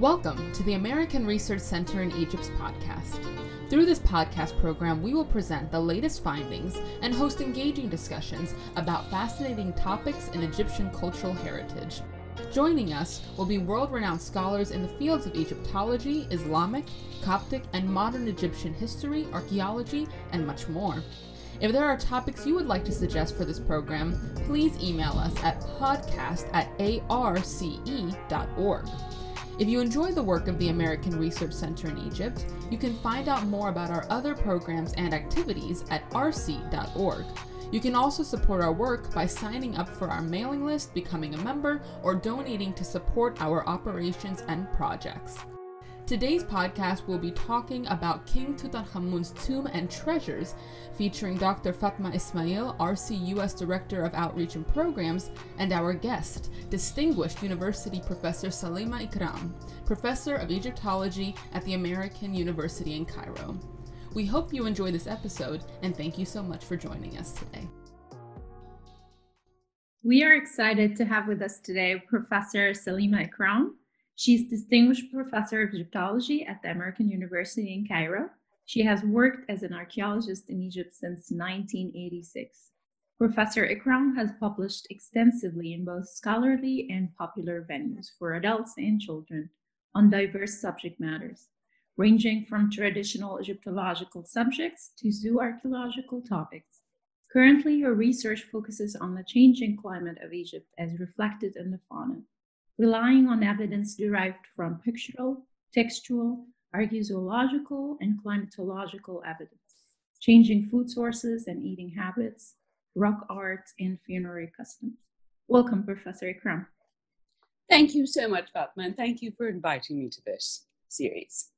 Welcome to the American Research Center in Egypt's podcast. Through this podcast program, we will present the latest findings and host engaging discussions about fascinating topics in Egyptian cultural heritage. Joining us will be world renowned scholars in the fields of Egyptology, Islamic, Coptic, and modern Egyptian history, archaeology, and much more. If there are topics you would like to suggest for this program, please email us at podcast at arce.org. If you enjoy the work of the American Research Center in Egypt, you can find out more about our other programs and activities at arce.org. You can also support our work by signing up for our mailing list, becoming a member, or donating to support our operations and projects. Today's podcast will be talking about King Tutankhamun's tomb and treasures, featuring Dr. Fatma Ismail, ARCE U.S. Director of Outreach and Programs, and our guest, distinguished University Professor Salima Ikram, Professor of Egyptology at the American University in Cairo. We hope you enjoy this episode, and thank you so much for joining us today. We are excited to have with us today Professor Salima Ikram. She's Distinguished Professor of Egyptology at the American University in Cairo. She has worked as an archaeologist in Egypt since 1986. Professor Ikram has published extensively in both scholarly and popular venues for adults and children on diverse subject matters, ranging from traditional Egyptological subjects to zooarchaeological topics. Currently, her research focuses on the changing climate of Egypt as reflected in the fauna relying on evidence derived from pictorial, textual, archaeozoological, and climatological evidence, changing food sources and eating habits, rock art, and funerary customs. Welcome, Professor Ikram. Thank you so much, Fatma, and thank you for inviting me to this series.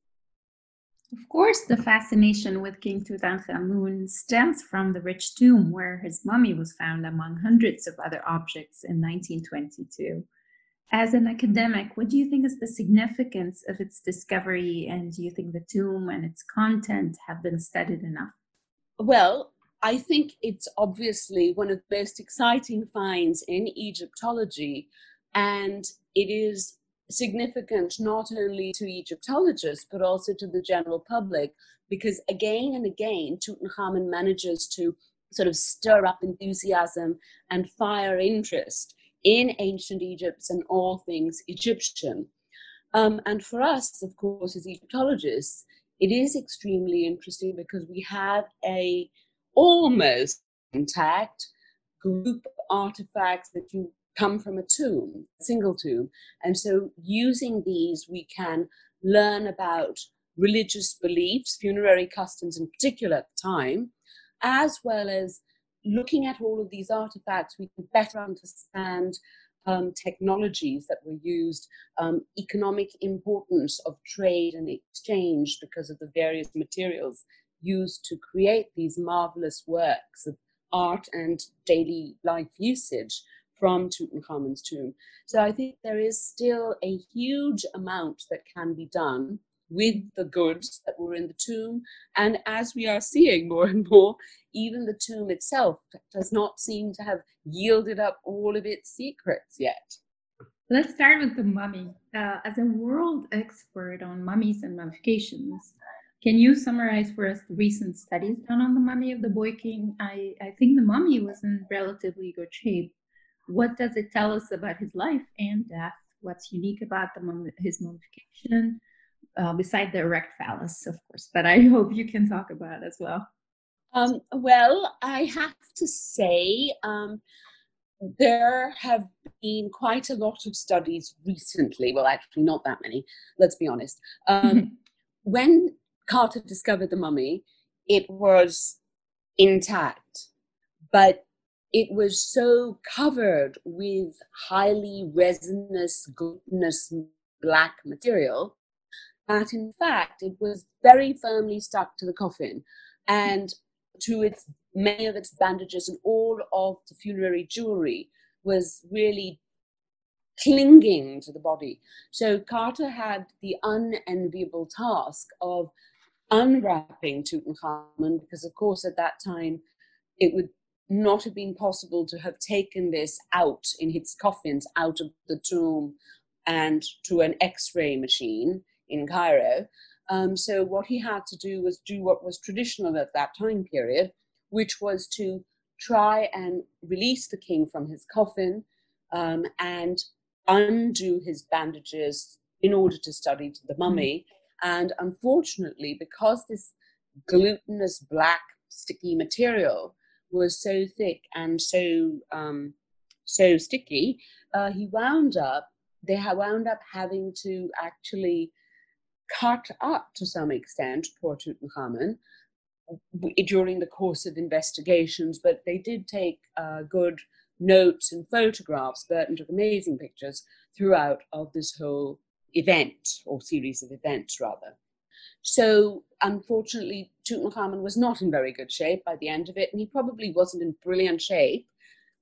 Of course, the fascination with King Tutankhamun stems from the rich tomb where his mummy was found among hundreds of other objects in 1922 as an academic, what do you think is the significance of its discovery? And do you think the tomb and its content have been studied enough? Well, I think it's obviously one of the most exciting finds in Egyptology, and it is significant not only to Egyptologists but also to the general public because again and again Tutankhamun manages to sort of stir up enthusiasm and fire interest in ancient Egypt and all things Egyptian. Um, and for us, of course, as Egyptologists, it is extremely interesting because we have a almost intact group of artifacts that you come from a tomb, a single tomb. And so using these, we can learn about religious beliefs, funerary customs in particular at the time, as well as looking at all of these artifacts, we can better understand um, technologies that were used, um, economic importance of trade and exchange because of the various materials used to create these marvelous works of art and daily life usage from Tutankhamun's tomb. So I think there is still a huge amount that can be done with the goods that were in the tomb. And as we are seeing more and more, even the tomb itself does not seem to have yielded up all of its secrets yet. Let's start with the mummy. Uh, as a world expert on mummies and mummifications, can you summarize for us the recent studies done on the mummy of the boy king? I, I think the mummy was in relatively good shape. What does it tell us about his life and death? What's unique about the mum- his mummification? Uh, beside the erect phallus, of course. But I hope you can talk about it as well. Um, well, I have to say, um, there have been quite a lot of studies recently. Well, actually, not that many, let's be honest. Um, when Carter discovered the mummy, it was intact, but it was so covered with highly resinous, glutinous black material that in fact it was very firmly stuck to the coffin and to its many of its bandages and all of the funerary jewelry was really clinging to the body. So Carter had the unenviable task of unwrapping Tutankhamun because, of course, at that time it would not have been possible to have taken this out in its coffins out of the tomb and to an X-ray machine in Cairo. Um, so what he had to do was do what was traditional at that time period, which was to try and release the king from his coffin um, and undo his bandages in order to study the hmm. mummy. Mm. And unfortunately, because this glutinous black sticky material was so thick and so um, so sticky, uh, he wound up. They wound up having to actually cut up to some extent poor Tutankhamun during the course of investigations, but they did take uh, good notes and photographs. Burton took amazing pictures throughout of this whole event or series of events, rather. So, unfortunately, Tutankhamun was not in very good shape by the end of it, and he probably wasn't in brilliant shape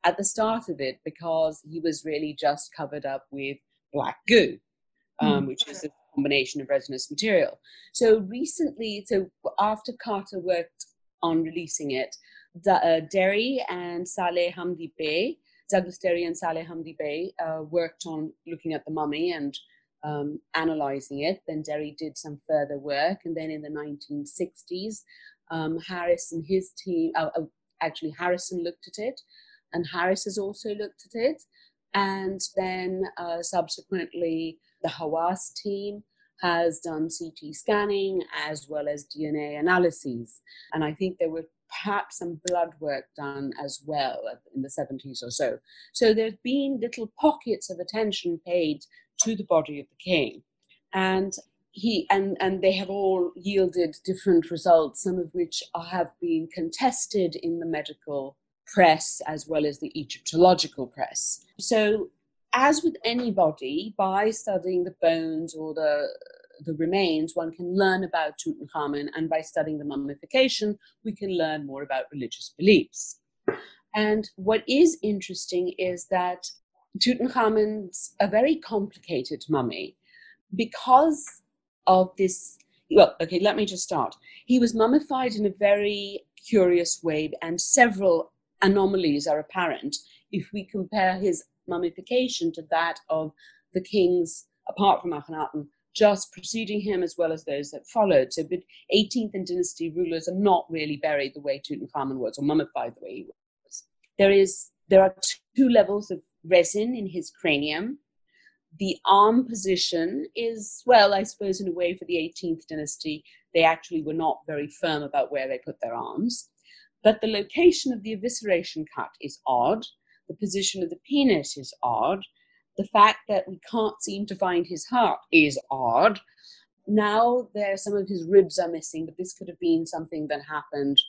at the start of it because he was really just covered up with black goo, um, mm. which is a combination of resinous material. So recently, so after Carter worked on releasing it, uh, Derry and Saleh Hamdi Bey, Douglas Derry and Saleh Hamdi Bey uh, worked on looking at the mummy and um, analyzing it. Then Derry did some further work, and then in the 1960s, um, Harris and his team, uh, uh, actually Harrison looked at it, and Harris has also looked at it, and then uh, subsequently the Hawass team has done CT scanning as well as DNA analyses. And I think there were perhaps some blood work done as well in the 70s or so. So there's been little pockets of attention paid to the body of the king. And he and, and they have all yielded different results, some of which have been contested in the medical press as well as the Egyptological press. So as with anybody, by studying the bones or the the remains, one can learn about Tutankhamun, and by studying the mummification, we can learn more about religious beliefs. And what is interesting is that Tutankhamun's a very complicated mummy because of this. Well, okay, let me just start. He was mummified in a very curious way, and several anomalies are apparent if we compare his mummification to that of the kings, apart from Akhenaten, just preceding him as well as those that followed. So, but 18th and dynasty rulers are not really buried the way Tutankhamun was, or mummified the way he was. There is there are two levels of resin in his cranium. The arm position is, well, I suppose, in a way, for the 18th dynasty, they actually were not very firm about where they put their arms. But the location of the evisceration cut is odd. The position of the penis is odd. The fact that we can't seem to find his heart is odd. Now there some of his ribs are missing, but this could have been something that happened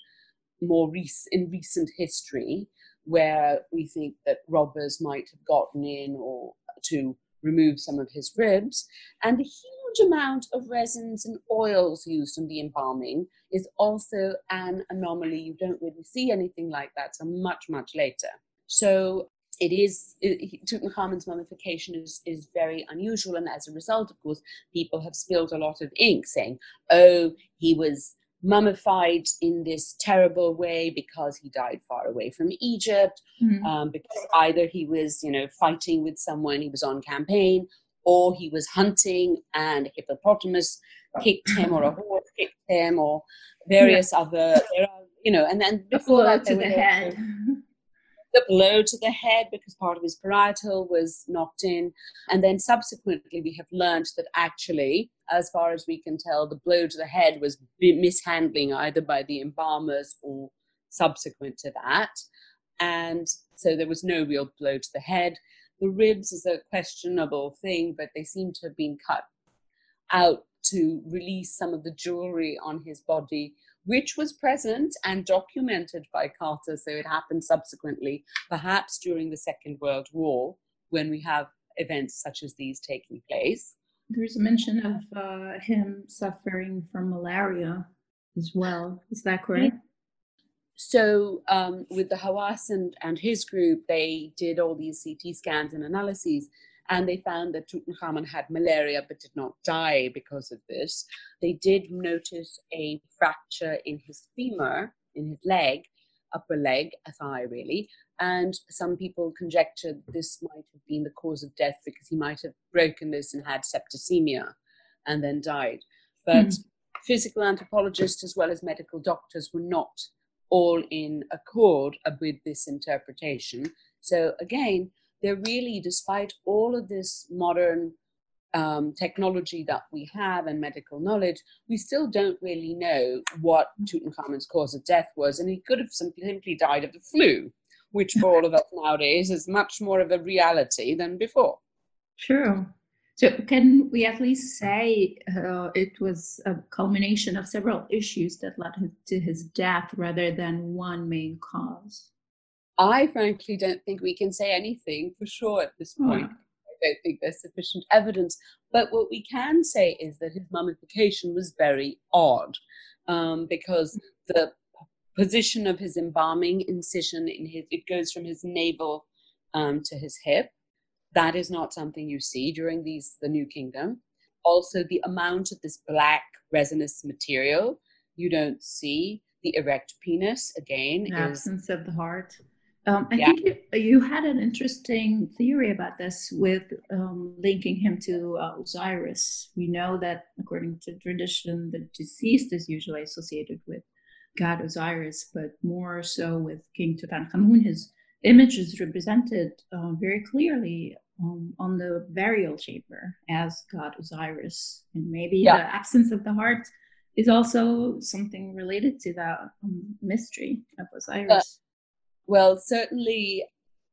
more rec- in recent history, where we think that robbers might have gotten in or to remove some of his ribs. And the huge amount of resins and oils used in the embalming is also an anomaly. You don't really see anything like that, so much, much later. So it is it, Tutankhamun's mummification is is very unusual, and as a result, of course, people have spilled a lot of ink saying, "Oh, he was mummified in this terrible way because he died far away from Egypt, mm-hmm. um, because either he was, you know, fighting with someone, he was on campaign, or he was hunting and a hippopotamus kicked him, or a horse kicked him, or various yeah. other, you know, and then before that, to the head. Blow to the head because part of his parietal was knocked in. And then subsequently, we have learned that actually, as far as we can tell, the blow to the head was mishandling either by the embalmers or subsequent to that. And so there was no real blow to the head. The ribs is a questionable thing, but they seem to have been cut out to release some of the jewelry on his body which was present and documented by Carter. So it happened subsequently, perhaps during the Second World War, when we have events such as these taking place. There's a mention of uh, him suffering from malaria as well. Is that correct? So, um, with the Hawass and, and his group, they did all these CT scans and analyses and they found that Tutankhamun had malaria but did not die because of this. They did notice a fracture in his femur, in his leg, upper leg, a thigh really. And some people conjectured this might have been the cause of death because he might have broken this and had septicemia and then died. But mm. physical anthropologists as well as medical doctors were not all in accord with this interpretation. So again, they're really, despite all of this modern um, technology that we have and medical knowledge, we still don't really know what Tutankhamun's cause of death was. And he could have simply died of the flu, which for all of us nowadays is much more of a reality than before. True. So, can we at least say uh, it was a culmination of several issues that led to his death rather than one main cause? I frankly don't think we can say anything for sure at this point. I don't think there's sufficient evidence. But what we can say is that his mummification was very odd um, because the position of his embalming incision in his it goes from his navel um, to his hip. That is not something you see during these the New Kingdom. Also, the amount of this black resinous material you don't see. The erect penis again the absence of the heart um, I yeah. think you, you, had an interesting theory about this with um, linking him to uh, Osiris. We know that, according to tradition, the deceased is usually associated with god Osiris, but more so with King Tutankhamun. His image is represented uh, very clearly um, on the burial chamber as god Osiris. And maybe yeah. the absence of the heart is also something related to that um, mystery of Osiris. Uh, well, certainly,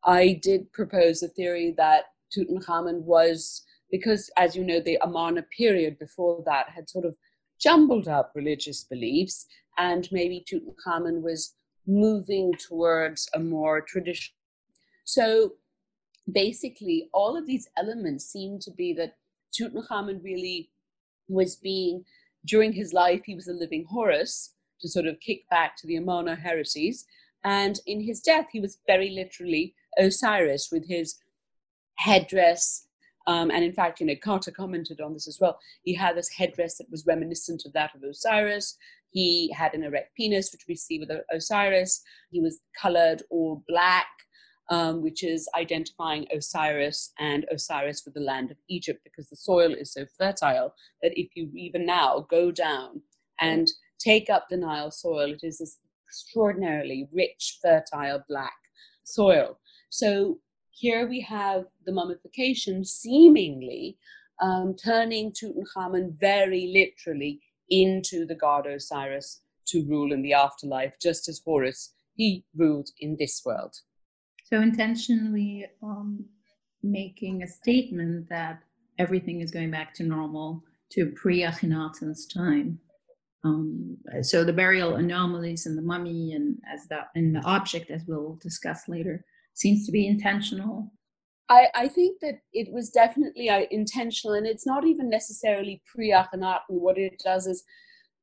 I did propose a theory that Tutankhamun was, because as you know, the Amarna period before that had sort of jumbled up religious beliefs, and maybe Tutankhamun was moving towards a more traditional. So basically, all of these elements seem to be that Tutankhamun really was being, during his life, he was a living Horus to sort of kick back to the Amarna heresies. And in his death, he was very literally Osiris with his headdress. Um, and in fact, you know, Carter commented on this as well. He had this headdress that was reminiscent of that of Osiris. He had an erect penis, which we see with Osiris. He was colored all black, um, which is identifying Osiris and Osiris with the land of Egypt, because the soil is so fertile that if you even now go down and take up the Nile soil, it is this extraordinarily rich, fertile black soil. So here we have the mummification seemingly um, turning Tutankhamun very literally into the god Osiris to rule in the afterlife, just as Horus, he ruled in this world. So intentionally um, making a statement that everything is going back to normal to pre-Akhenaten's time. Um, so the burial anomalies in the mummy and as the in the object, as we'll discuss later, seems to be intentional. I, I think that it was definitely uh, intentional, and it's not even necessarily pre-Akhenaten. What it does is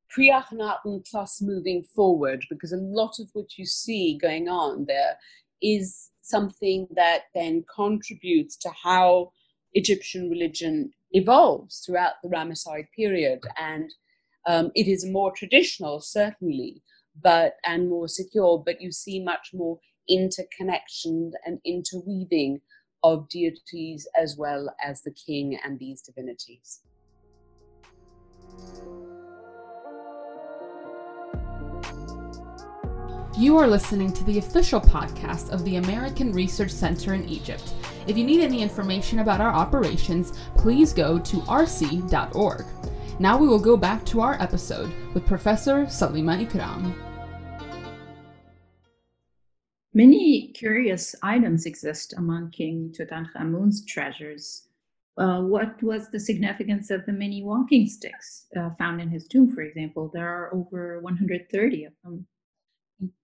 pre-Akhenaten plus moving forward, because a lot of what you see going on there is something that then contributes to how Egyptian religion evolves throughout the Ramesside period and um, it is more traditional, certainly, but and more secure. But you see much more interconnection and interweaving of deities as well as the king and these divinities. You are listening to the official podcast of the American Research Center in Egypt. If you need any information about our operations, please go to arce.org. Now we will go back to our episode with Professor Salima Ikram. Many curious items exist among King Tutankhamun's treasures. Uh, what was the significance of the many walking sticks uh, found in his tomb, for example? There are over 130 of them.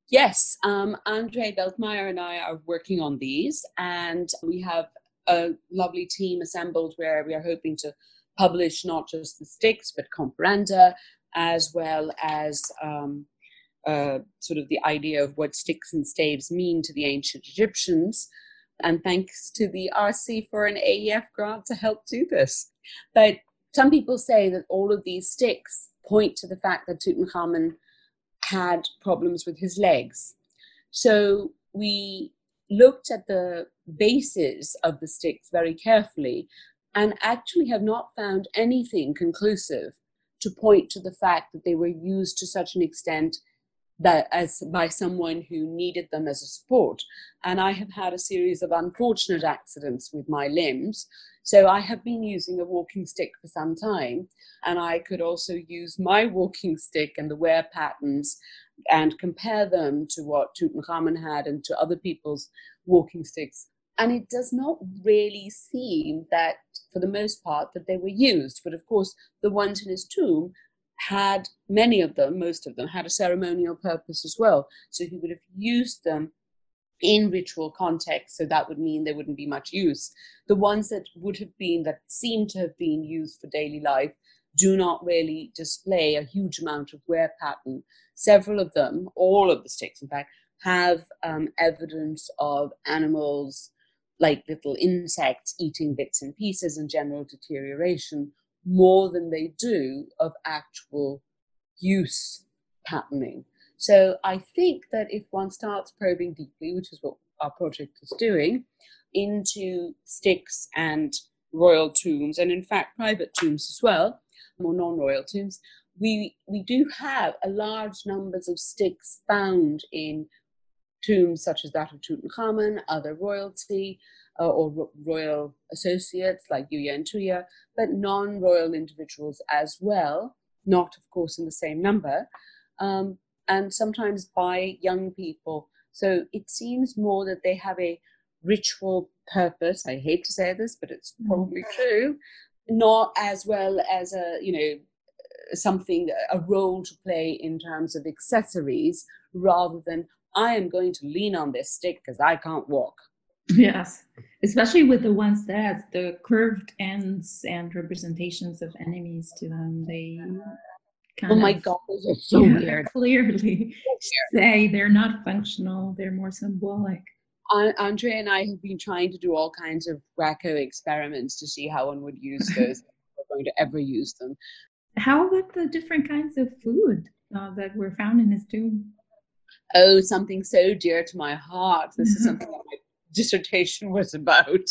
Yes, um, Andre Veldmeijer and I are working on these, and we have a lovely team assembled where we are hoping to publish not just the sticks, but comparanda, as well as um, uh, sort of the idea of what sticks and staves mean to the ancient Egyptians. And thanks to the ARCE for an AEF grant to help do this. But some people say that all of these sticks point to the fact that Tutankhamun had problems with his legs. So we looked at the bases of the sticks very carefully and actually have not found anything conclusive to point to the fact that they were used to such an extent that as by someone who needed them as a support. And i have had a series of unfortunate accidents with my limbs. So i have been using a walking stick for some time and i could also use my walking stick and the wear patterns and compare them to what tutankhamun had and to other people's walking sticks and it does not really seem that for the most part that they were used but of course the ones in his tomb had many of them, most of them, had a ceremonial purpose as well. So he would have used them in ritual context. So that would mean there wouldn't be much use. The ones that would have been, that seem to have been used for daily life, do not really display a huge amount of wear pattern. Several of them, all of the sticks, in fact, have um, evidence of animals like little insects eating bits and pieces and general deterioration more than they do of actual use patterning. So I think that if one starts probing deeply, which is what our project is doing, into sticks and royal tombs, and in fact private tombs as well, more non-royal tombs, we we do have a large numbers of sticks found in tombs such as that of Tutankhamun, other royalty, uh, or royal associates like Yuya and Tuya, but non royal individuals as well, not, of course, in the same number, um, and sometimes by young people. So it seems more that they have a ritual purpose. I hate to say this, but it's mm. probably true. Not as well as a, you know, something, a role to play in terms of accessories, rather than I am going to lean on this stick because I can't walk. Yes, especially with the ones that the curved ends and representations of enemies to them, they oh my of, god, those are so yeah, weird. Clearly, say they're not functional; they're more symbolic. Andre and I have been trying to do all kinds of wacko experiments to see how one would use those. we're going to ever use them. How about the different kinds of food uh, that were found in his tomb? Oh, something so dear to my heart. This is something that my dissertation was about.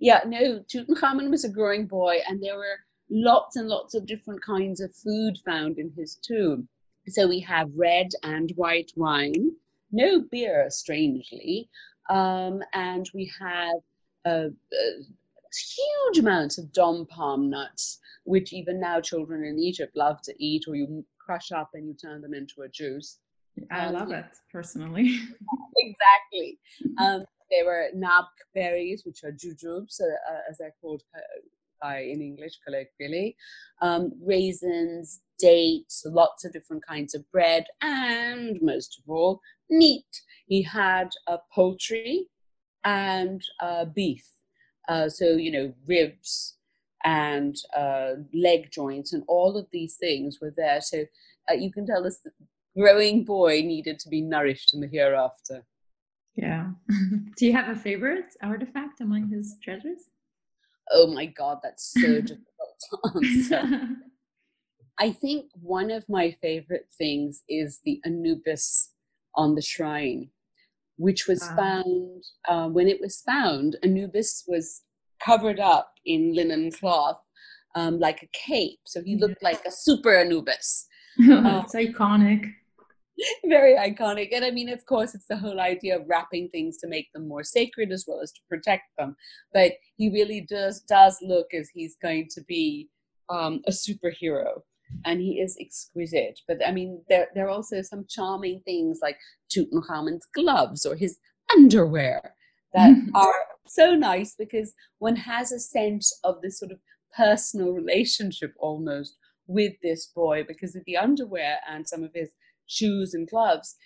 yeah, no, Tutankhamun was a growing boy, and there were lots and lots of different kinds of food found in his tomb. So we have red and white wine, no beer, strangely, um, and we have uh, uh, huge amounts of dom palm nuts, which even now children in Egypt love to eat, or you crush up and you turn them into a juice. I um, love it personally. exactly. Um, there were nabq berries, which are jujubes, uh, as they're called uh, in English colloquially, um, raisins, dates, lots of different kinds of bread, and most of all, meat. He had a poultry and uh, beef. Uh, so, you know, ribs and uh, leg joints and all of these things were there. So uh, you can tell us that growing boy needed to be nourished in the hereafter. Yeah. Do you have a favorite artifact among his treasures? Oh my God, that's so difficult to answer. I think one of my favorite things is the Anubis on the shrine, which was ah. found, uh, when it was found, Anubis was covered up in linen cloth um, like a cape. So he looked like a super Anubis. It's iconic. very iconic. And I mean, of course, it's the whole idea of wrapping things to make them more sacred as well as to protect them. But he really does does look as he's going to be um, a superhero. And he is exquisite. But I mean, there, there are also some charming things like Tutankhamun's gloves or his underwear that are so nice because one has a sense of this sort of personal relationship almost with this boy because of the underwear and some of his shoes and gloves,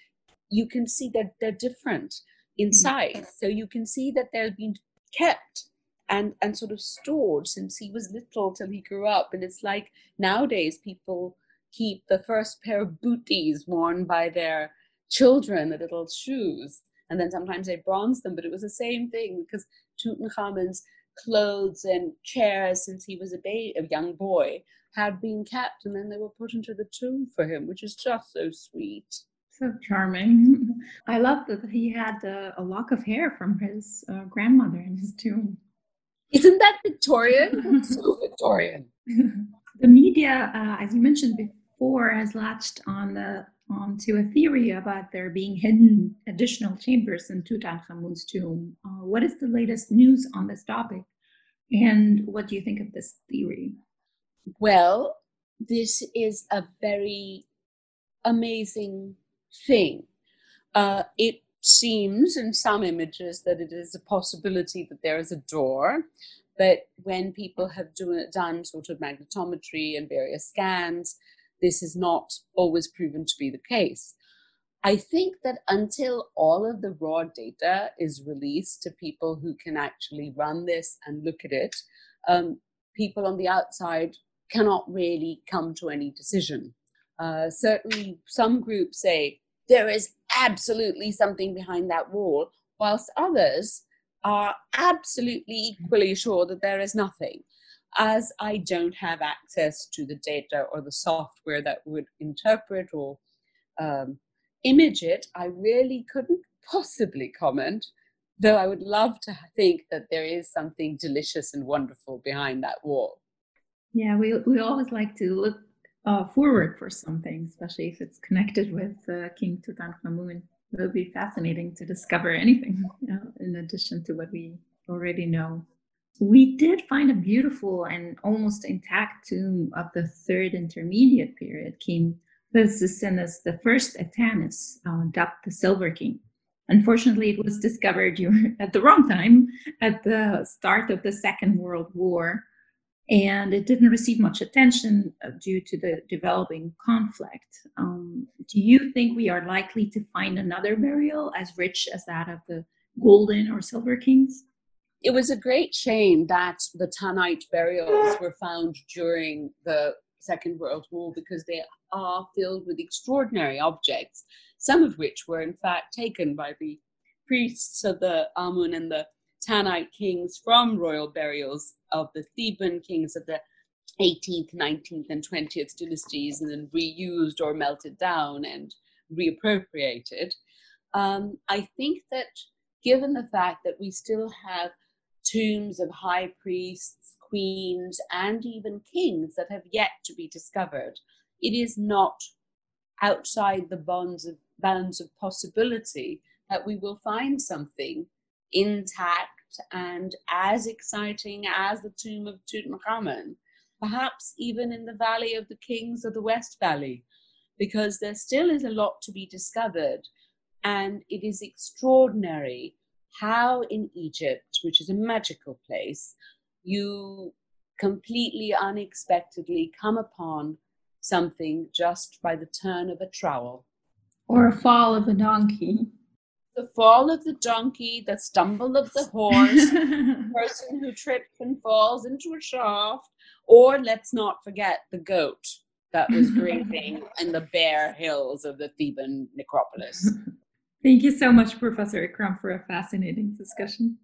you can see that they're different inside. Mm-hmm. So you can see that they're being kept and and sort of stored since he was little till he grew up. And it's like nowadays people keep the first pair of booties worn by their children, the little shoes, and then sometimes they bronze them. But it was the same thing because Tutankhamun's clothes and chairs since he was a baby, a young boy, had been kept and then they were put into the tomb for him, which is just so sweet. So charming. I love that he had uh, a lock of hair from his uh, grandmother in his tomb. Isn't that Victorian? so Victorian. the media, uh, as you mentioned before, has latched on the onto a theory about there being hidden additional chambers in Tutankhamun's tomb. Uh, what is the latest news on this topic, and what do you think of this theory? Well, this is a very amazing thing. Uh, it seems in some images that it is a possibility that there is a door, but when people have do, done sort of magnetometry and various scans, this is not always proven to be the case. I think that until all of the raw data is released to people who can actually run this and look at it, um, people on the outside cannot really come to any decision. Uh, certainly, some groups say there is absolutely something behind that wall, whilst others are absolutely equally sure that there is nothing. As I don't have access to the data or the software that would interpret or um, image it, I really couldn't possibly comment, though I would love to think that there is something delicious and wonderful behind that wall. Yeah, we, we always like to look uh, forward for something, especially if it's connected with uh, King Tutankhamun. It would be fascinating to discover anything you know, in addition to what we already know. We did find a beautiful and almost intact tomb of the third intermediate period, King Psusennes the first Atanus, uh, dubbed the Silver King. Unfortunately, it was discovered at the wrong time, at the start of the Second World War, and it didn't receive much attention uh, due to the developing conflict. Um, do you think we are likely to find another burial as rich as that of the golden or silver kings? It was a great shame that the Tanite burials were found during the Second World War because they are filled with extraordinary objects, some of which were in fact taken by the priests of the Amun and the Tanite kings from royal burials of the Theban kings of the 18th, 19th, and 20th dynasties, and then reused or melted down and reappropriated. Um, I think that given the fact that we still have tombs of high priests, queens, and even kings that have yet to be discovered, it is not outside the bounds of, bounds of possibility that we will find something intact and as exciting as the tomb of Tutankhamun, perhaps even in the Valley of the Kings of the West Valley, because there still is a lot to be discovered. And it is extraordinary how in Egypt, which is a magical place, you completely unexpectedly come upon something just by the turn of a trowel. Or a fall of a donkey the fall of the donkey, the stumble of the horse, the person who trips and falls into a shaft, or let's not forget the goat that was grazing in the bare hills of the Theban necropolis. Thank you so much, Professor Ikram, for a fascinating discussion.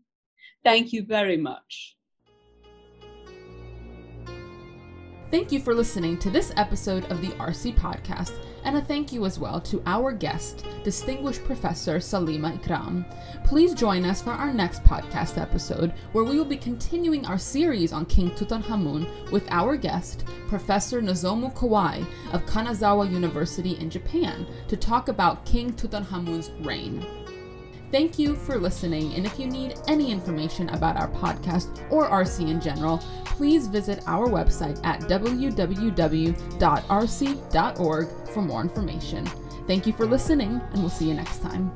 Thank you very much. Thank you for listening to this episode of the ARCE Podcast, and a thank you as well to our guest, Distinguished Professor Salima Ikram. Please join us for our next podcast episode, where we will be continuing our series on King Tutankhamun with our guest, Professor Nozomu Kawai of Kanazawa University in Japan, to talk about King Tutankhamun's reign. Thank you for listening, and if you need any information about our podcast or ARCE in general, please visit our website at www.arce.org for more information. Thank you for listening, and we'll see you next time.